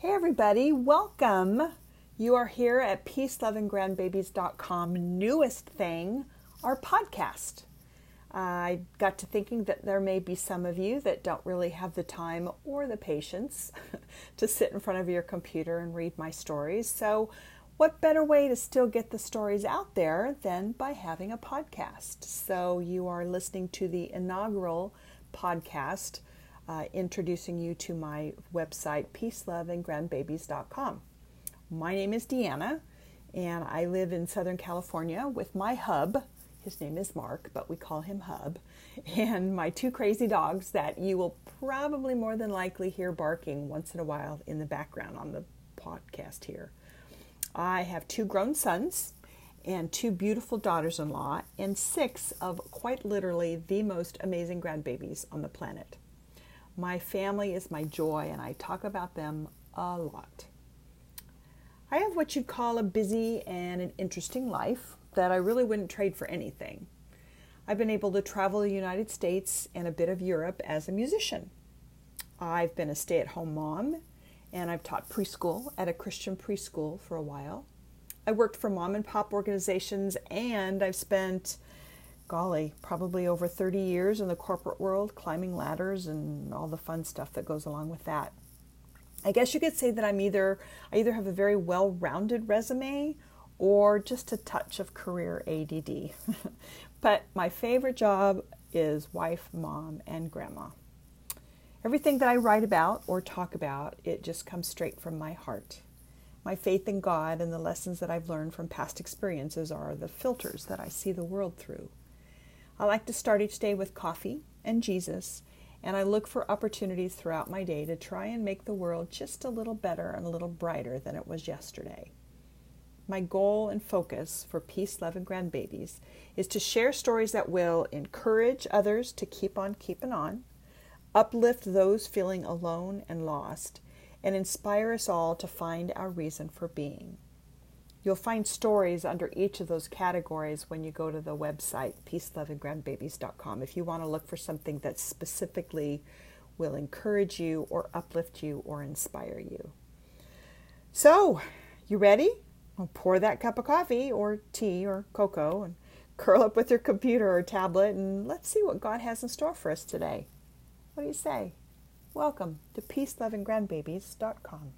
Hey, everybody, welcome. You are here at peaceloveandgrandbabies.com. Newest thing, our podcast. Uh, I got to thinking that there may be some of you that don't really have the time or the patience to sit in front of your computer and read my stories. So, what better way to still get the stories out there than by having a podcast? So, you are listening to the inaugural podcast uh, introducing you to my website, peaceloveandgrandbabies.com. My name is Deanna, and I live in Southern California with my hub. His name is Mark, but we call him Hub, and my two crazy dogs that you will probably more than likely hear barking once in a while in the background on the podcast here. I have two grown sons and two beautiful daughters in law, and six of quite literally the most amazing grandbabies on the planet. My family is my joy, and I talk about them a lot. I have what you'd call a busy and an interesting life that I really wouldn't trade for anything. I've been able to travel the United States and a bit of Europe as a musician. I've been a stay at home mom and I've taught preschool at a Christian preschool for a while. I worked for mom and pop organizations and I've spent, golly, probably over 30 years in the corporate world climbing ladders and all the fun stuff that goes along with that. I guess you could say that I'm either I either have a very well-rounded resume or just a touch of career ADD. but my favorite job is wife, mom, and grandma. Everything that I write about or talk about, it just comes straight from my heart. My faith in God and the lessons that I've learned from past experiences are the filters that I see the world through. I like to start each day with coffee and Jesus and I look for opportunities throughout my day to try and make the world just a little better and a little brighter than it was yesterday. My goal and focus for Peace, Love, and Grandbabies is to share stories that will encourage others to keep on keeping on, uplift those feeling alone and lost, and inspire us all to find our reason for being. You'll find stories under each of those categories when you go to the website, peaceloveandgrandbabies.com, if you want to look for something that specifically will encourage you or uplift you or inspire you. So, you ready? Well, pour that cup of coffee or tea or cocoa and curl up with your computer or tablet and let's see what God has in store for us today. What do you say? Welcome to peaceloveandgrandbabies.com.